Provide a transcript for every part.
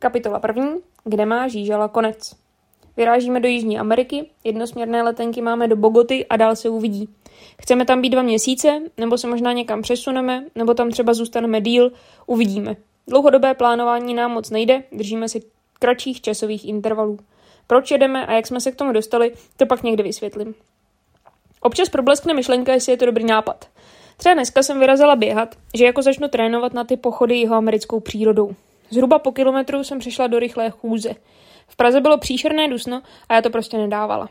Kapitola první. Kde má žížala konec? Vyrážíme do Jižní Ameriky, jednosměrné letenky máme do Bogoty a dál se uvidí. Chceme tam být dva měsíce, nebo se možná někam přesuneme, nebo tam třeba zůstaneme díl, uvidíme. Dlouhodobé plánování nám moc nejde, držíme si kratších časových intervalů. Proč jedeme a jak jsme se k tomu dostali, to pak někdy vysvětlím. Občas probleskne myšlenka, jestli je to dobrý nápad. Třeba dneska jsem vyrazila běhat, že jako začnu trénovat na ty pochody jeho americkou přírodou. Zhruba po kilometru jsem přišla do rychlé chůze. V Praze bylo příšerné dusno a já to prostě nedávala.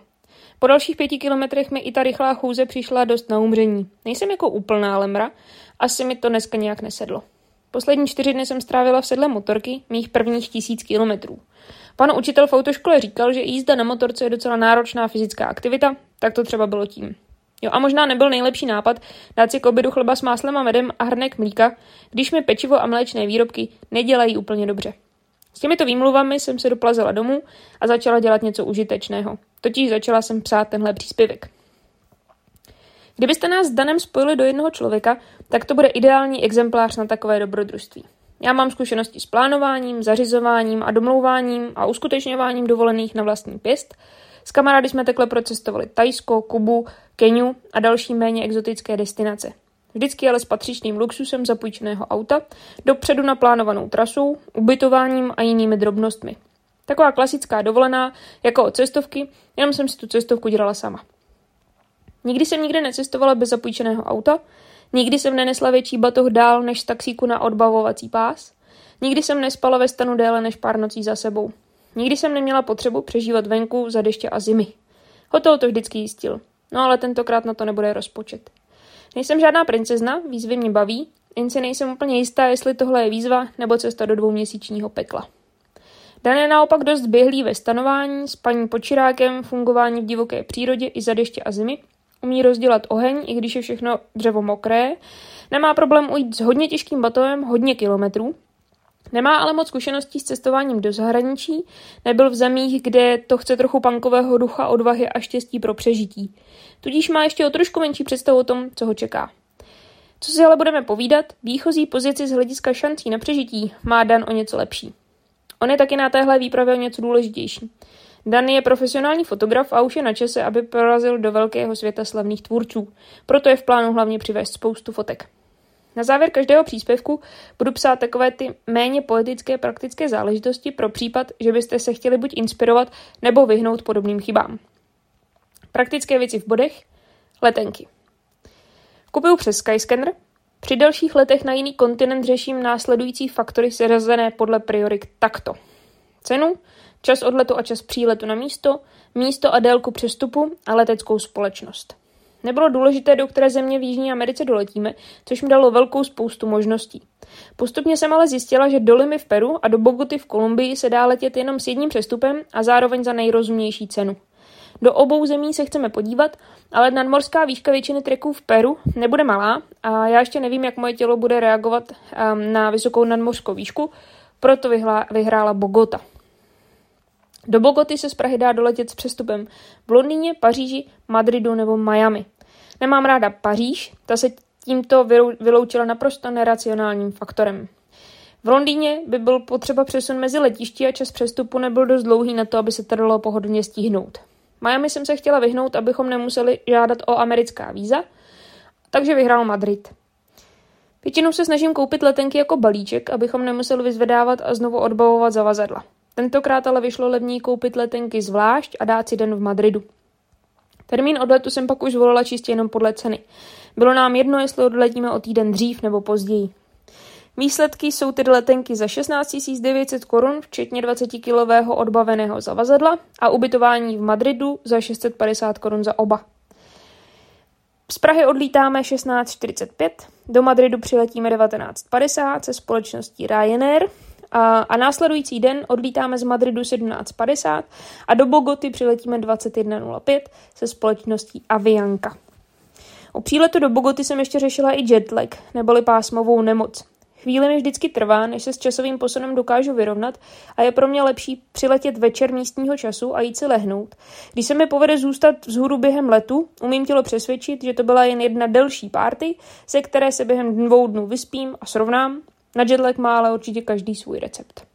Po dalších pěti kilometrech mi i ta rychlá chůze přišla dost na umření. Nejsem jako úplná lemra, asi mi to dneska nějak nesedlo. Poslední čtyři dny jsem strávila v sedle motorky, mých prvních tisíc kilometrů. Pan učitel v autoškole říkal, že jízda na motorce je docela náročná fyzická aktivita, tak to třeba bylo tím. Jo a možná nebyl nejlepší nápad dát si k obědu chleba s máslem a medem a hrnek mlíka, když mi pečivo a mléčné výrobky nedělají úplně dobře. S těmito výmluvami jsem se doplazila domů a začala dělat něco užitečného. Totiž začala jsem psát tenhle příspěvek. Kdybyste nás s Danem spojili do jednoho člověka, tak to bude ideální exemplář na takové dobrodružství. Já mám zkušenosti s plánováním, zařizováním a domlouváním a uskutečňováním dovolených na vlastní pěst. S kamarády jsme takhle procestovali Tajsko, Kubu, Keniu a další méně exotické destinace. Vždycky ale s patřičným luxusem zapůjčeného auta, dopředu naplánovanou trasou, ubytováním a jinými drobnostmi. Taková klasická dovolená, jako od cestovky, jenom jsem si tu cestovku dělala sama. Nikdy jsem nikde necestovala bez zapůjčeného auta, nikdy jsem nenesla větší batoh dál než z taxíku na odbavovací pás, nikdy jsem nespala ve stanu déle než pár nocí za sebou. Nikdy jsem neměla potřebu přežívat venku za deště a zimy. Hotel to vždycky jistil. No ale tentokrát na to nebude rozpočet. Nejsem žádná princezna, výzvy mě baví, jen si nejsem úplně jistá, jestli tohle je výzva nebo cesta do dvouměsíčního pekla. Dan je naopak dost běhlý ve stanování, spaní pod čirákem, fungování v divoké přírodě i za deště a zimy, umí rozdělat oheň, i když je všechno dřevo mokré, nemá problém ujít s hodně těžkým batohem hodně kilometrů, Nemá ale moc zkušeností s cestováním do zahraničí, nebyl v zemích, kde to chce trochu pankového ducha, odvahy a štěstí pro přežití. Tudíž má ještě o trošku menší představu o tom, co ho čeká. Co si ale budeme povídat, výchozí pozici z hlediska šancí na přežití má Dan o něco lepší. On je taky na téhle výpravě o něco důležitější. Dan je profesionální fotograf a už je na čase, aby prorazil do velkého světa slavných tvůrců. Proto je v plánu hlavně přivést spoustu fotek. Na závěr každého příspěvku budu psát takové ty méně poetické praktické záležitosti pro případ, že byste se chtěli buď inspirovat nebo vyhnout podobným chybám. Praktické věci v bodech. Letenky. Kupuju přes Skyscanner. Při dalších letech na jiný kontinent řeším následující faktory seřazené podle priorit takto. Cenu, čas odletu a čas příletu na místo, místo a délku přestupu a leteckou společnost. Nebylo důležité, do které země v Jižní Americe doletíme, což mi dalo velkou spoustu možností. Postupně jsem ale zjistila, že do Limy v Peru a do Bogoty v Kolumbii se dá letět jenom s jedním přestupem a zároveň za nejrozumnější cenu. Do obou zemí se chceme podívat, ale nadmorská výška většiny treků v Peru nebude malá a já ještě nevím, jak moje tělo bude reagovat um, na vysokou nadmořskou výšku, proto vyhrála Bogota. Do Bogoty se z Prahy dá doletět s přestupem v Londýně, Paříži, Madridu nebo Miami. Nemám ráda Paříž, ta se tímto vyloučila naprosto neracionálním faktorem. V Londýně by byl potřeba přesun mezi letišti a čas přestupu nebyl dost dlouhý na to, aby se to dalo pohodlně stihnout. Miami jsem se chtěla vyhnout, abychom nemuseli žádat o americká víza, takže vyhrál Madrid. Většinou se snažím koupit letenky jako balíček, abychom nemuseli vyzvedávat a znovu odbavovat zavazadla. Tentokrát ale vyšlo levněji koupit letenky zvlášť a dát si den v Madridu. Termín odletu jsem pak už volila čistě jenom podle ceny. Bylo nám jedno, jestli odletíme o týden dřív nebo později. Výsledky jsou tedy letenky za 16 900 korun, včetně 20-kilového odbaveného zavazadla a ubytování v Madridu za 650 korun za oba. Z Prahy odlítáme 16.45, do Madridu přiletíme 19.50 se společností Ryanair a, následující den odlítáme z Madridu 17.50 a do Bogoty přiletíme 21.05 se společností Avianka. O příletu do Bogoty jsem ještě řešila i jetlag, neboli pásmovou nemoc. Chvíli mi vždycky trvá, než se s časovým posunem dokážu vyrovnat a je pro mě lepší přiletět večer místního času a jít si lehnout. Když se mi povede zůstat vzhůru během letu, umím tělo přesvědčit, že to byla jen jedna delší párty, ze které se během dvou dnů vyspím a srovnám. Na jetlag má ale určitě každý svůj recept.